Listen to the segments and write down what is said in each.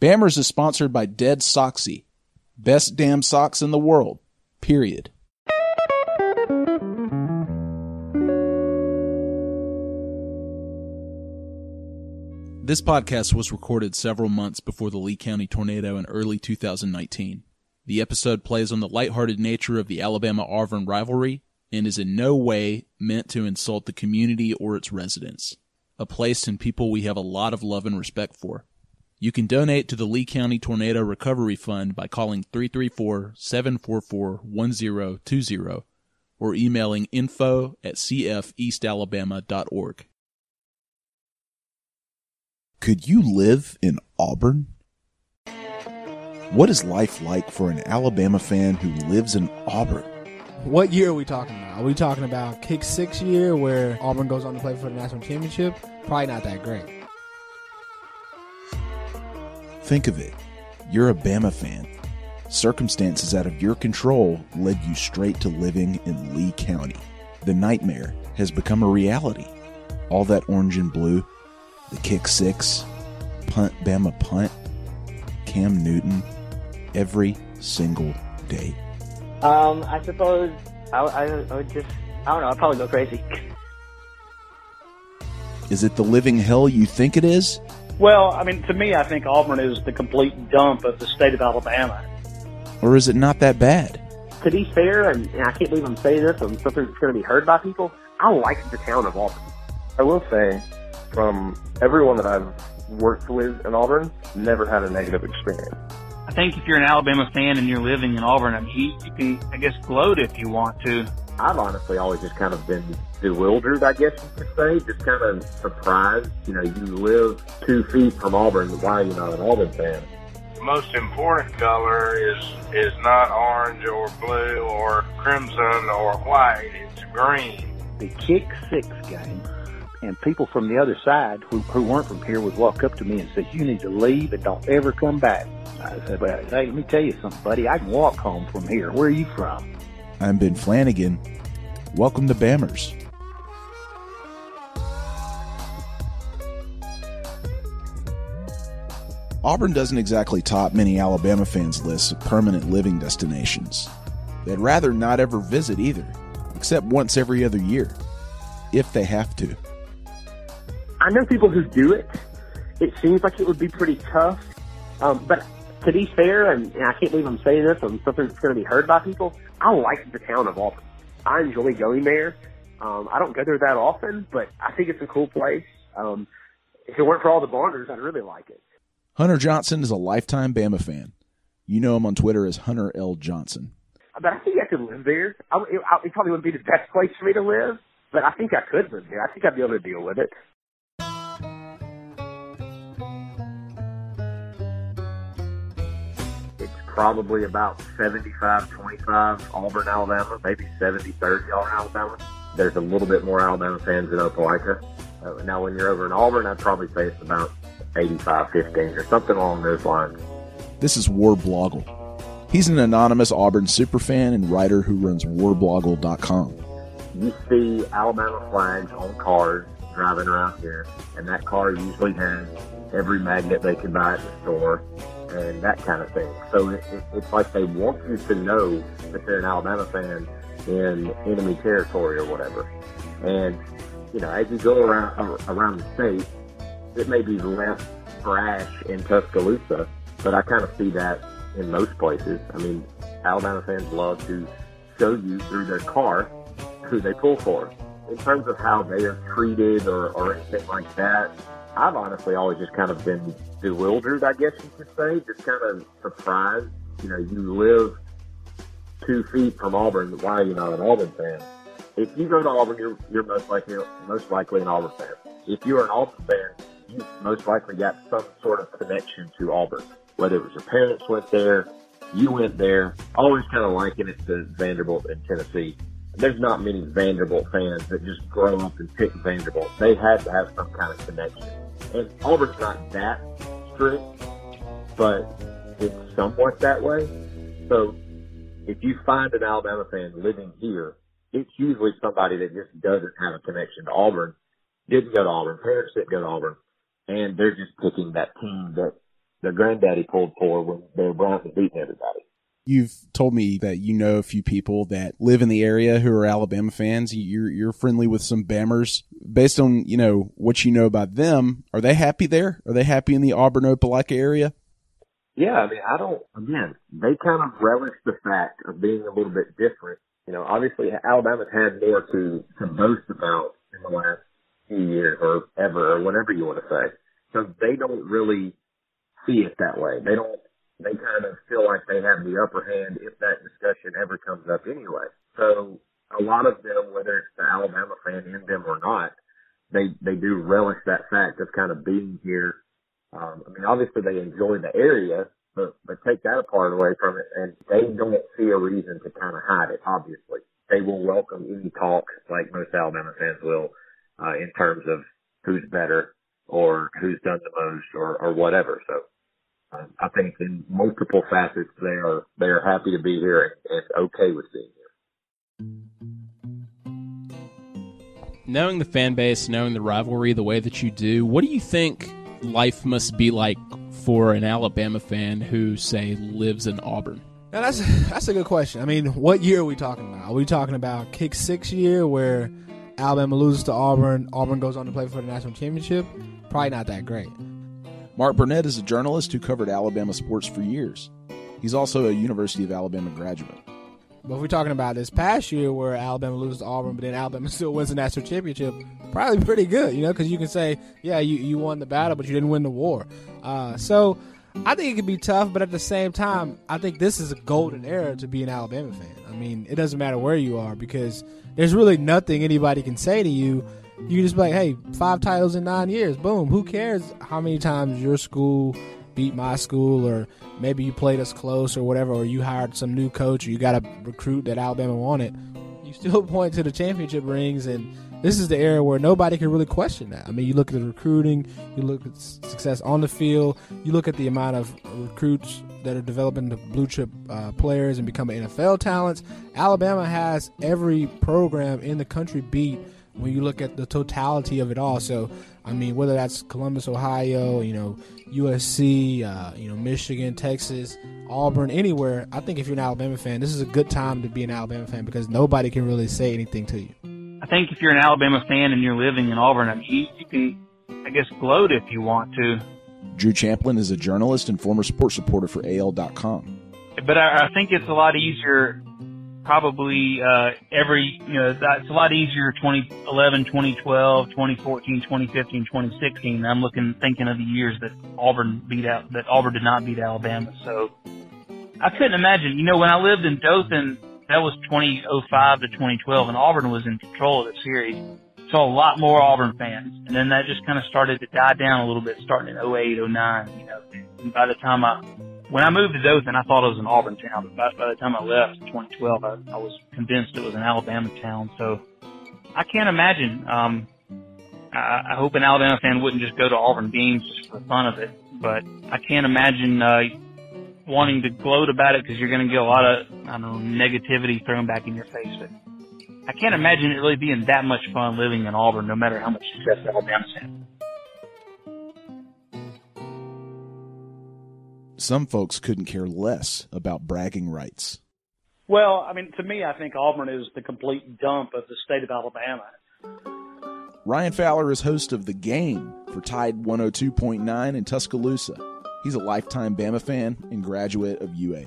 Bammers is sponsored by Dead Soxy. Best damn socks in the world. Period. This podcast was recorded several months before the Lee County tornado in early 2019. The episode plays on the lighthearted nature of the Alabama Auburn rivalry and is in no way meant to insult the community or its residents, a place and people we have a lot of love and respect for. You can donate to the Lee County Tornado Recovery Fund by calling 334-744-1020 or emailing info at cfeastalabama.org. Could you live in Auburn? What is life like for an Alabama fan who lives in Auburn? What year are we talking about? Are we talking about kick six year where Auburn goes on to play for the national championship? Probably not that great. Think of it. You're a Bama fan. Circumstances out of your control led you straight to living in Lee County. The nightmare has become a reality. All that orange and blue the kick six, punt Bama punt, Cam Newton, every single day? Um, I suppose I, I, I would just, I don't know, I'd probably go crazy. Is it the living hell you think it is? Well, I mean, to me, I think Auburn is the complete dump of the state of Alabama. Or is it not that bad? To be fair, and, and I can't believe I'm saying this, and something that's going to be heard by people, I like the town of Auburn. I will say, from everyone that I've worked with in Auburn, never had a negative experience. I think if you're an Alabama fan and you're living in Auburn, I mean, you, you can, I guess, gloat if you want to. I've honestly always just kind of been bewildered, I guess you could say, just kind of surprised. You know, you live two feet from Auburn. Why are you not an Auburn fan? The most important color is is not orange or blue or crimson or white. It's green. The kick six game and people from the other side who, who weren't from here would walk up to me and say, you need to leave and don't ever come back. I said, well, hey, let me tell you something, buddy. I can walk home from here. Where are you from? I'm Ben Flanagan. Welcome to Bammers. Auburn doesn't exactly top many Alabama fans' lists of permanent living destinations. They'd rather not ever visit either, except once every other year, if they have to. I know people who do it. It seems like it would be pretty tough. Um, but to be fair, and, and I can't believe I'm saying this, and something that's going to be heard by people, I like the town of Auburn. I enjoy going there. Um, I don't go there that often, but I think it's a cool place. Um, if it weren't for all the Barners, I'd really like it. Hunter Johnson is a lifetime Bama fan. You know him on Twitter as Hunter L. Johnson. But I think I could live there. I, it, it probably wouldn't be the best place for me to live, but I think I could live there. I think I'd be able to deal with it. Probably about 75-25 Auburn, Alabama, maybe 70-30 Auburn, Alabama. There's a little bit more Alabama fans in Opelika. Uh, now, when you're over in Auburn, I'd probably say it's about 85-15 or something along those lines. This is Warblogle. He's an anonymous Auburn superfan and writer who runs warblogle.com. You see Alabama flags on cars driving around here, and that car usually has every magnet they can buy at the store and that kind of thing. So it, it, it's like they want you to know that they're an Alabama fan in enemy territory or whatever. And you know, as you go around uh, around the state, it may be less brash in Tuscaloosa, but I kind of see that in most places. I mean, Alabama fans love to show you through their car who they pull for. In terms of how they are treated or, or anything like that, I've honestly always just kind of been bewildered, I guess you could say, just kind of surprised. You know, you live two feet from Auburn. Why are you not an Auburn fan? If you go to Auburn, you're, you're most likely most likely an Auburn fan. If you're an Auburn fan, you most likely got some sort of connection to Auburn. Whether it was your parents went there, you went there. Always kind of liken it to Vanderbilt in Tennessee there's not many Vanderbilt fans that just grow up and pick Vanderbilt. They had to have some kind of connection. And Auburn's not that strict, but it's somewhat that way. So if you find an Alabama fan living here, it's usually somebody that just doesn't have a connection to Auburn, didn't go to Auburn, parents didn't go to Auburn, and they're just picking that team that their granddaddy pulled for when their Browns were beating everybody. You've told me that you know a few people that live in the area who are Alabama fans. You're you're friendly with some Bammers. Based on you know what you know about them, are they happy there? Are they happy in the Auburn Opelika area? Yeah, I mean, I don't. Again, they kind of relish the fact of being a little bit different. You know, obviously Alabama's had more to to boast about in the last few years or ever or whatever you want to say. So they don't really see it that way. They don't they kind of feel like they have the upper hand if that discussion ever comes up anyway. So a lot of them, whether it's the Alabama fan in them or not, they they do relish that fact of kind of being here. Um, I mean, obviously they enjoy the area, but but take that apart away from it, and they don't see a reason to kind of hide it. Obviously, they will welcome any talk like most Alabama fans will, uh, in terms of who's better or who's done the most or or whatever. So I think in multiple facets, they are they are happy to be here and, and okay with being here. Knowing the fan base, knowing the rivalry the way that you do, what do you think life must be like for an Alabama fan who, say, lives in Auburn? Now that's that's a good question. I mean, what year are we talking about? Are we talking about kick six year where Alabama loses to Auburn, Auburn goes on to play for the national championship? Probably not that great. Mark Burnett is a journalist who covered Alabama sports for years. He's also a University of Alabama graduate. But if we're talking about this past year where Alabama loses to Auburn, but then Alabama still wins the national championship, probably pretty good, you know, because you can say, yeah, you, you won the battle, but you didn't win the war. Uh, so I think it could be tough, but at the same time, I think this is a golden era to be an Alabama fan. I mean, it doesn't matter where you are because there's really nothing anybody can say to you you just be like, hey, five titles in nine years. Boom. Who cares how many times your school beat my school or maybe you played us close or whatever, or you hired some new coach or you got a recruit that Alabama wanted. You still point to the championship rings and this is the era where nobody can really question that. I mean, you look at the recruiting, you look at success on the field, you look at the amount of recruits that are developing the blue chip uh, players and becoming NFL talents. Alabama has every program in the country beat when you look at the totality of it all. So, I mean, whether that's Columbus, Ohio, you know, USC, uh, you know, Michigan, Texas, Auburn, anywhere, I think if you're an Alabama fan, this is a good time to be an Alabama fan because nobody can really say anything to you. I think if you're an Alabama fan and you're living in Auburn, I mean, you, you can, I guess, gloat if you want to. Drew Champlin is a journalist and former sports reporter for AL.com. But I, I think it's a lot easier probably uh, every you know it's a lot easier 2011 2012 2014 2015 2016 i'm looking thinking of the years that auburn beat out that auburn did not beat alabama. So i couldn't imagine you know when i lived in dothan that was 2005 to 2012 and auburn was in control of the series. Saw a lot more auburn fans and then that just kind of started to die down a little bit starting in 08 09 you know. And by the time i when I moved to Dothan, I thought it was an Auburn town, but by, by the time I left in 2012, I, I was convinced it was an Alabama town. So I can't imagine. Um, I, I hope an Alabama fan wouldn't just go to Auburn games just for the fun of it, but I can't imagine uh, wanting to gloat about it because you're going to get a lot of I don't know negativity thrown back in your face. But I can't imagine it really being that much fun living in Auburn, no matter how much success Alabama's had. Some folks couldn't care less about bragging rights. Well, I mean, to me, I think Auburn is the complete dump of the state of Alabama. Ryan Fowler is host of The Game for Tide 102.9 in Tuscaloosa. He's a lifetime Bama fan and graduate of UA.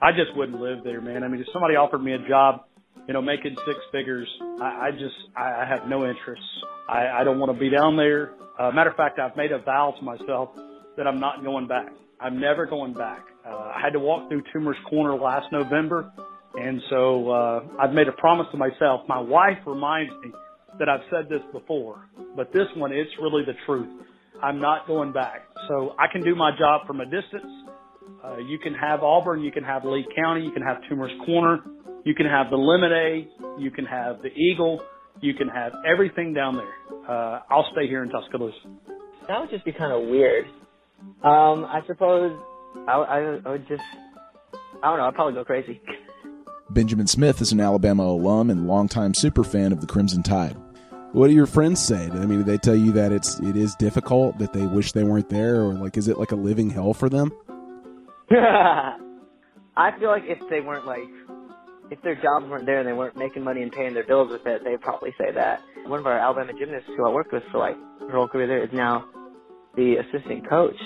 I just wouldn't live there, man. I mean, if somebody offered me a job, you know, making six figures, I, I just, I, I have no interest. I, I don't want to be down there. Uh, matter of fact, I've made a vow to myself that I'm not going back. I'm never going back. Uh, I had to walk through Toomer's Corner last November, and so uh, I've made a promise to myself. My wife reminds me that I've said this before, but this one, it's really the truth. I'm not going back. So I can do my job from a distance. Uh, you can have Auburn, you can have Lee County, you can have Toomer's Corner, you can have the Lemonade, you can have the Eagle, you can have everything down there. Uh, I'll stay here in Tuscaloosa. That would just be kind of weird um, I suppose I, I, I would just, I don't know, I'd probably go crazy. Benjamin Smith is an Alabama alum and longtime super fan of the Crimson Tide. What do your friends say? I mean, do they tell you that it's it is difficult, that they wish they weren't there, or like is it like a living hell for them? I feel like if they weren't like, if their jobs weren't there and they weren't making money and paying their bills with it, they'd probably say that. One of our Alabama gymnasts who I worked with for like her whole career there is now the assistant coach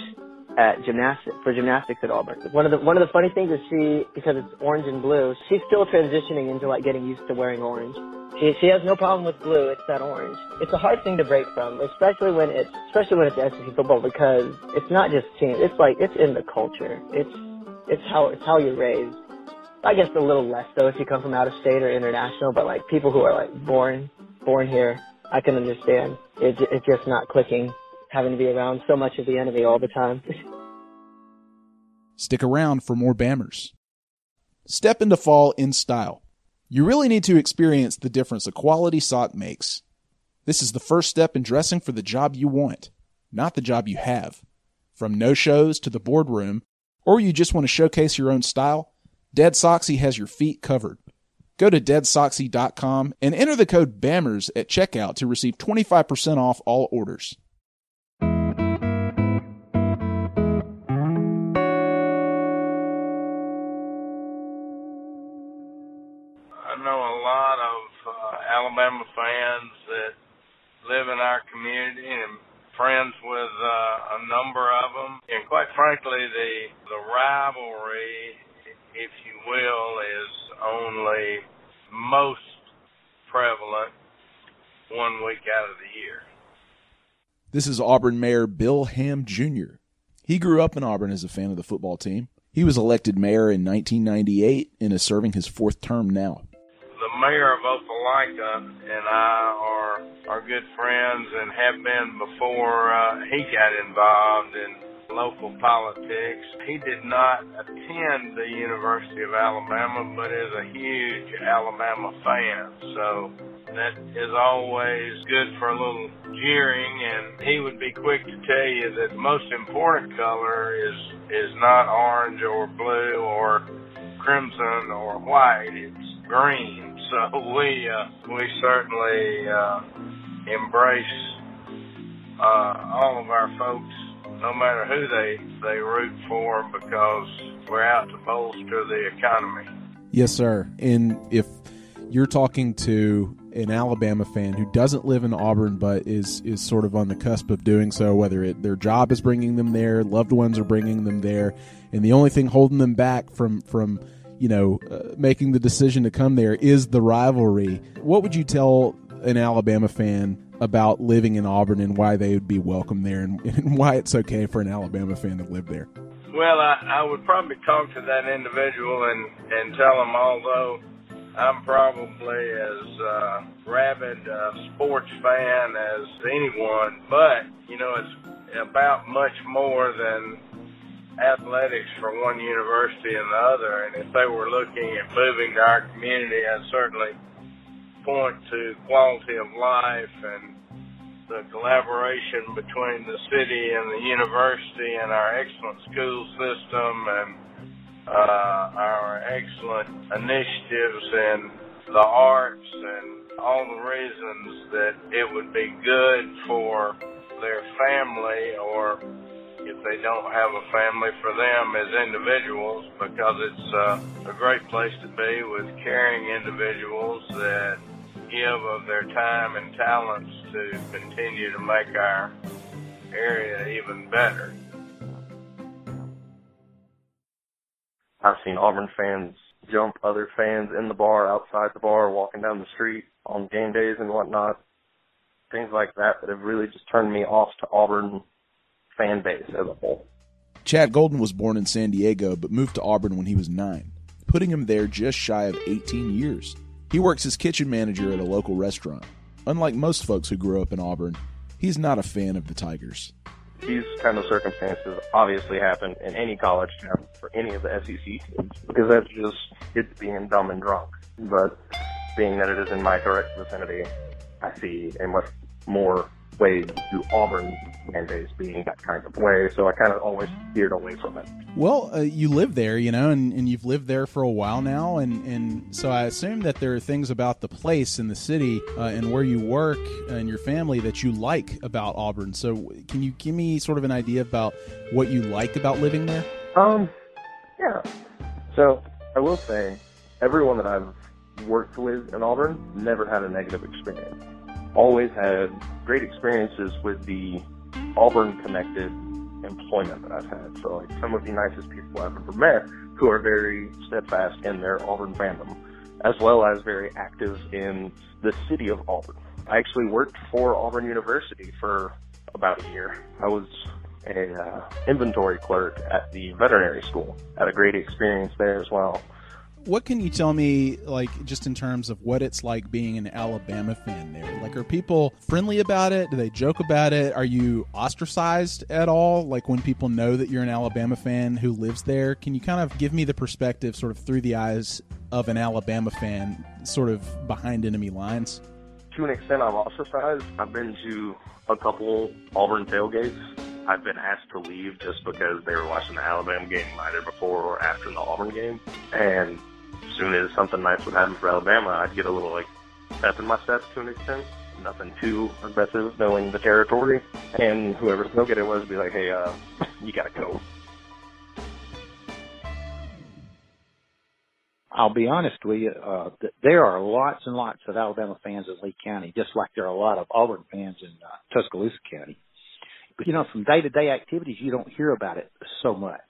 at gymnastics for gymnastics at Auburn. One of the one of the funny things is she because it's orange and blue, she's still transitioning into like getting used to wearing orange. She she has no problem with blue. It's that orange. It's a hard thing to break from, especially when it's especially when it's SEC football because it's not just team. It's like it's in the culture. It's it's how it's how you're raised. I guess a little less though if you come from out of state or international, but like people who are like born born here, I can understand. It it's just not clicking having to be around so much of the enemy all the time. Stick around for more Bammers. Step into fall in style. You really need to experience the difference a quality sock makes. This is the first step in dressing for the job you want, not the job you have. From no shows to the boardroom, or you just want to showcase your own style, Dead Soxy has your feet covered. Go to deadsoxy.com and enter the code BAMMERS at checkout to receive 25% off all orders. Know a lot of uh, Alabama fans that live in our community and friends with uh, a number of them. And quite frankly, the the rivalry, if you will, is only most prevalent one week out of the year. This is Auburn Mayor Bill Ham Jr. He grew up in Auburn as a fan of the football team. He was elected mayor in 1998 and is serving his fourth term now. Of Opelika and I are are good friends and have been before uh, he got involved in local politics. He did not attend the University of Alabama, but is a huge Alabama fan. So that is always good for a little jeering and he would be quick to tell you that the most important color is is not orange or blue or crimson or white it's green so we uh, we certainly uh, embrace uh, all of our folks no matter who they they root for because we're out to bolster the economy Yes, sir. And if you're talking to an Alabama fan who doesn't live in Auburn but is is sort of on the cusp of doing so, whether it, their job is bringing them there, loved ones are bringing them there, and the only thing holding them back from from you know uh, making the decision to come there is the rivalry. What would you tell an Alabama fan about living in Auburn and why they would be welcome there, and, and why it's okay for an Alabama fan to live there? Well, I, I would probably talk to that individual and, and tell him, although I'm probably as uh, rabid a sports fan as anyone, but, you know, it's about much more than athletics for one university and the other. And if they were looking at moving to our community, I'd certainly point to quality of life and the collaboration between the city and the university and our excellent school system and uh, our excellent initiatives in the arts and all the reasons that it would be good for their family or if they don't have a family for them as individuals because it's uh, a great place to be with caring individuals that give of their time and talents to continue to make our area even better. I've seen Auburn fans jump other fans in the bar, outside the bar, walking down the street on game days and whatnot. Things like that that have really just turned me off to Auburn fan base as a whole. Chad Golden was born in San Diego but moved to Auburn when he was nine, putting him there just shy of 18 years. He works as kitchen manager at a local restaurant. Unlike most folks who grew up in Auburn, he's not a fan of the Tigers. These kind of circumstances obviously happen in any college town for any of the SEC teams because that's just it's being dumb and drunk. But being that it is in my direct vicinity, I see a much more way to Auburn fan base being that kind of way. So I kind of always steered away from it. Well, uh, you live there, you know, and, and you've lived there for a while now, and, and so I assume that there are things about the place and the city uh, and where you work and your family that you like about Auburn. So can you give me sort of an idea about what you like about living there? Um, yeah. So I will say, everyone that I've worked with in Auburn never had a negative experience. Always had great experiences with the Auburn connected employment that I've had. So like some of the nicest people I've ever met who are very steadfast in their Auburn fandom, as well as very active in the city of Auburn. I actually worked for Auburn University for about a year. I was a uh, inventory clerk at the veterinary school. Had a great experience there as well what can you tell me, like, just in terms of what it's like being an Alabama fan there? Like, are people friendly about it? Do they joke about it? Are you ostracized at all? Like, when people know that you're an Alabama fan who lives there, can you kind of give me the perspective, sort of through the eyes of an Alabama fan, sort of behind enemy lines? To an extent, I'm ostracized. I've been to a couple Auburn tailgates. I've been asked to leave just because they were watching the Alabama game either before or after the Auburn game. And as soon as something nice would happen for Alabama, I'd get a little like pep in my step to an extent. Nothing too aggressive, knowing the territory. And whoever's tailgate was would be like, hey, uh, you gotta go. I'll be honest with you, uh, th- there are lots and lots of Alabama fans in Lee County, just like there are a lot of Auburn fans in uh, Tuscaloosa County. But you know, from day to day activities, you don't hear about it so much.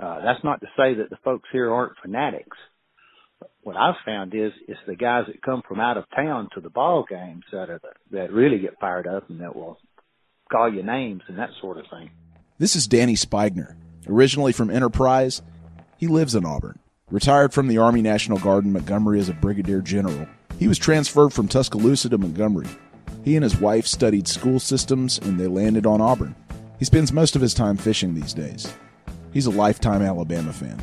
Uh, that's not to say that the folks here aren't fanatics. What I've found is it's the guys that come from out of town to the ball games that are the, that really get fired up and that will call you names and that sort of thing. This is Danny Spigner, originally from Enterprise. He lives in Auburn. Retired from the Army National Guard in Montgomery as a brigadier general. He was transferred from Tuscaloosa to Montgomery. He and his wife studied school systems and they landed on Auburn. He spends most of his time fishing these days. He's a lifetime Alabama fan.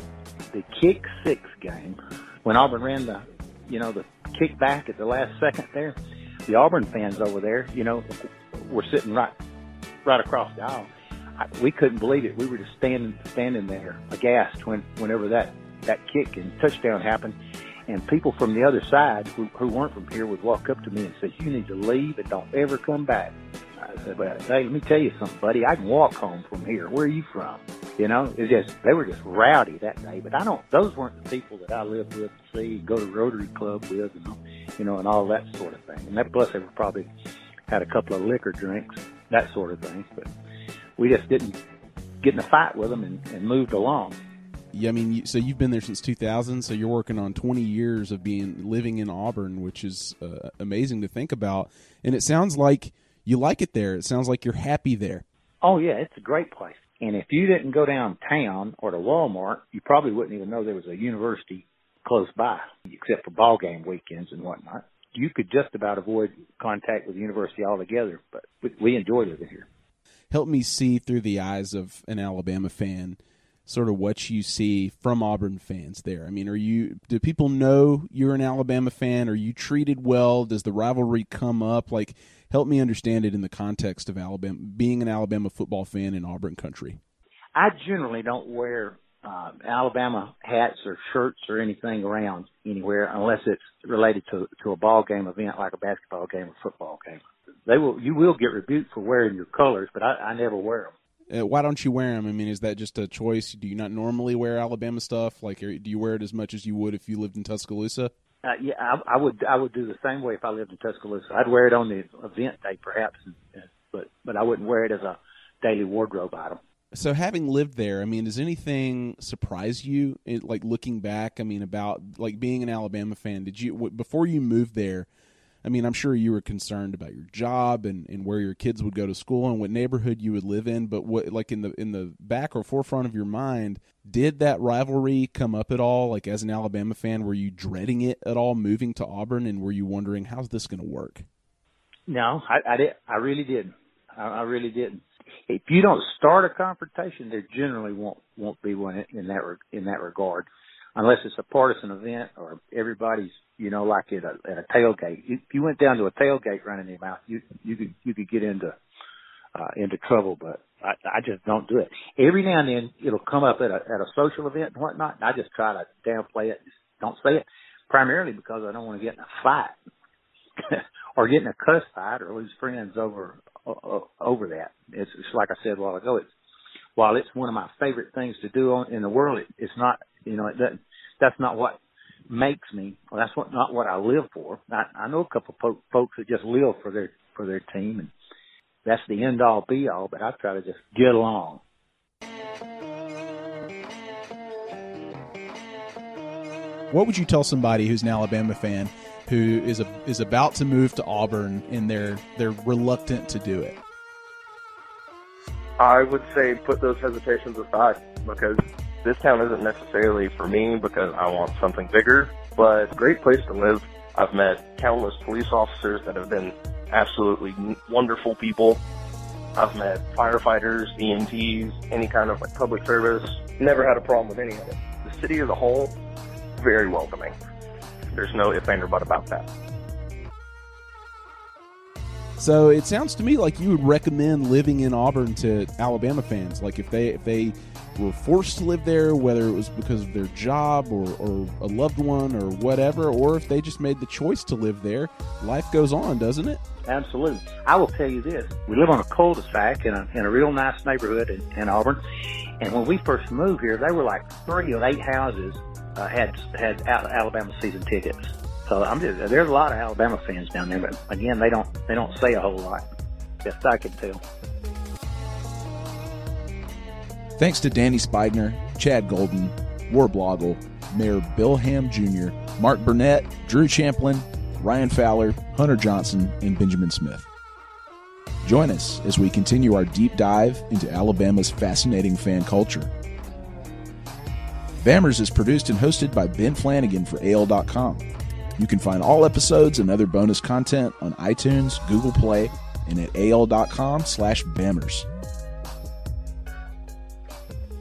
The kick six game, when Auburn ran the, you know, the kick back at the last second there, the Auburn fans over there, you know, were sitting right, right across the aisle. I, we couldn't believe it. We were just standing, standing there aghast when, whenever that, that kick and touchdown happened. And people from the other side who, who weren't from here would walk up to me and say, you need to leave and don't ever come back. Well, hey, let me tell you something, buddy. I can walk home from here. Where are you from? You know, it's just they were just rowdy that day. But I don't; those weren't the people that I lived with, see, go to Rotary Club with, and you know, and all that sort of thing. And that plus they were probably had a couple of liquor drinks, that sort of thing. But we just didn't get in a fight with them and, and moved along. Yeah, I mean, so you've been there since 2000, so you're working on 20 years of being living in Auburn, which is uh, amazing to think about. And it sounds like you like it there. It sounds like you're happy there. Oh yeah, it's a great place. And if you didn't go downtown or to Walmart, you probably wouldn't even know there was a university close by, except for ball game weekends and whatnot. You could just about avoid contact with the university altogether, but we enjoy living here. Help me see through the eyes of an Alabama fan sort of what you see from Auburn fans there. I mean, are you do people know you're an Alabama fan? Are you treated well? Does the rivalry come up? Like help me understand it in the context of Alabama being an Alabama football fan in Auburn country. I generally don't wear uh, Alabama hats or shirts or anything around anywhere unless it's related to to a ball game event like a basketball game or football game. They will you will get rebuked for wearing your colors, but I, I never wear them. Uh, why don't you wear them? I mean, is that just a choice? Do you not normally wear Alabama stuff? Like, do you wear it as much as you would if you lived in Tuscaloosa? Uh, yeah, I, I would. I would do the same way if I lived in Tuscaloosa. I'd wear it on the event day, perhaps, but but I wouldn't wear it as a daily wardrobe item. So, having lived there, I mean, does anything surprise you? like looking back, I mean, about like being an Alabama fan. Did you before you moved there? I mean, I'm sure you were concerned about your job and, and where your kids would go to school and what neighborhood you would live in. But what, like in the in the back or forefront of your mind, did that rivalry come up at all? Like as an Alabama fan, were you dreading it at all, moving to Auburn, and were you wondering how's this going to work? No, I, I did. I really didn't. I, I really didn't. If you don't start a confrontation, there generally won't won't be one in that in that regard. Unless it's a partisan event or everybody's, you know, like at a, at a tailgate. If you went down to a tailgate running your mouth, you, you could, you could get into, uh, into trouble, but I, I just don't do it. Every now and then it'll come up at a, at a social event and whatnot, and I just try to downplay it. Just don't say it primarily because I don't want to get in a fight or get in a cuss fight or lose friends over, over that. It's, it's like I said a while ago, it's, while it's one of my favorite things to do on, in the world, it, it's not, you know, it doesn't, that's not what makes me. Well, that's what not what I live for. I, I know a couple of po- folks that just live for their for their team, and that's the end all be all. But I try to just get along. What would you tell somebody who's an Alabama fan who is a, is about to move to Auburn and they're they're reluctant to do it? I would say put those hesitations aside because this town isn't necessarily for me because I want something bigger, but great place to live. I've met countless police officers that have been absolutely wonderful people. I've met firefighters, EMTs, any kind of like public service. Never had a problem with any of it. The city as a whole, very welcoming. There's no if and or but about that. So it sounds to me like you would recommend living in Auburn to Alabama fans. Like if they if they were forced to live there, whether it was because of their job or, or a loved one or whatever, or if they just made the choice to live there, life goes on, doesn't it? Absolutely. I will tell you this. We live on a cul-de-sac in a, in a real nice neighborhood in, in Auburn. And when we first moved here, they were like three of eight houses uh, had had Alabama season tickets. So I'm just there's a lot of Alabama fans down there, but again, they don't they don't say a whole lot. Best I can tell. Thanks to Danny Spigner, Chad Golden, Warblogle, Mayor Bill Ham Jr., Mark Burnett, Drew Champlin, Ryan Fowler, Hunter Johnson, and Benjamin Smith. Join us as we continue our deep dive into Alabama's fascinating fan culture. Bammers is produced and hosted by Ben Flanagan for AL.com. You can find all episodes and other bonus content on iTunes, Google Play, and at AL.com slash Bammers.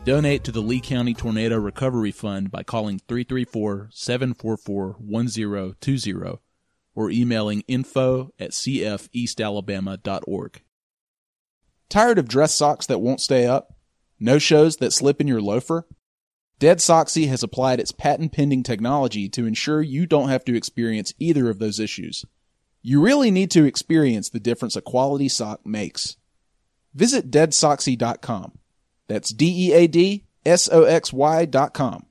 Donate to the Lee County Tornado Recovery Fund by calling 334-744-1020 or emailing info at cfeastalabama.org. Tired of dress socks that won't stay up? No shows that slip in your loafer? Dead Soxy has applied its patent pending technology to ensure you don't have to experience either of those issues. You really need to experience the difference a quality sock makes. Visit deadsoxy.com. That's D E A D S O X Y dot com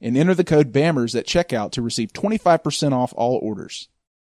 and enter the code BAMMERS at checkout to receive 25% off all orders.